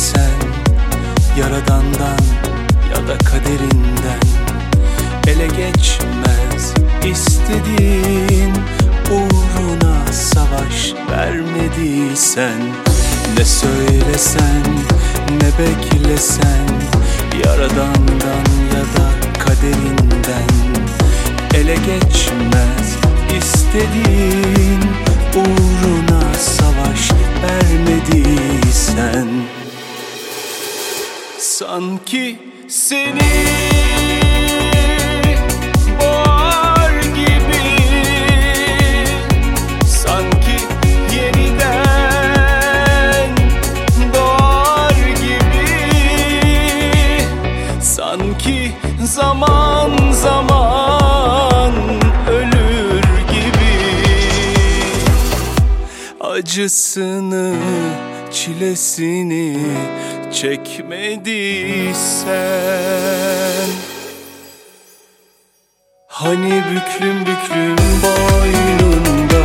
sen Yaradandan ya da kaderinden. Ele geçmez istediğin Uğruna savaş vermediysen. Ne söylesen ne beklesen Yaradandan ya da kaderinden. Ele geçmez istediğin Uğruna savaş vermediysen Sanki seni Sanki zaman zaman ölür gibi. Acısını, çilesini çekmediysen. Hani büklüm büklüm boynunda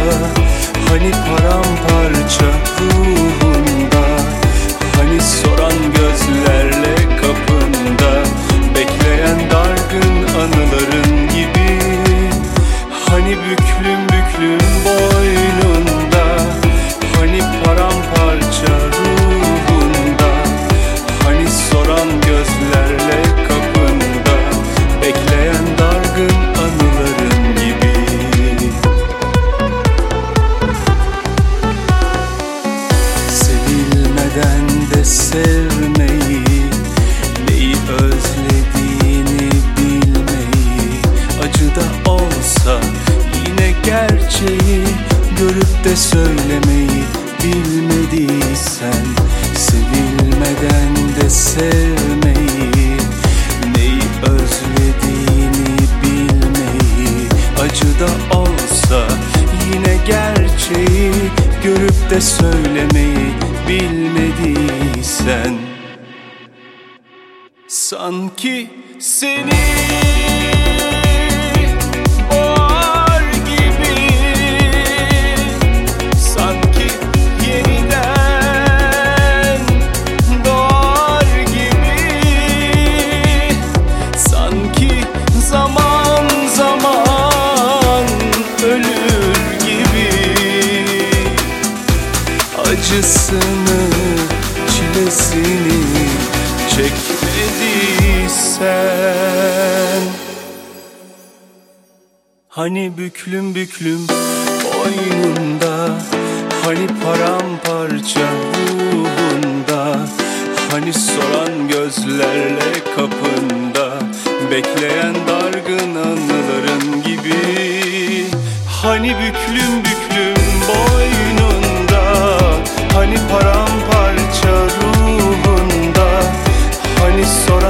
Hani paramparça ruhunda sevmeyi Neyi özlediğini bilmeyi. Acı da olsa yine gerçeği Görüp de söylemeyi bilmediysen Sevilmeden de sevmeyi Neyi özlediğini bilmeyi. Acı da olsa yine gerçeği Görüp de söylemeyi bilmediysen Sanki seni boğar gibi. Sanki yeniden doğar gibi. Sanki zaman zaman ölür gibi. Acısını, çilesini çekmediysen. Hani büklüm büklüm boynunda Hani paramparça ruhunda Hani soran gözlerle kapında Bekleyen dargın anıların gibi. Hani büklüm büklüm boynunda Hani paramparça ruhunda Hani soran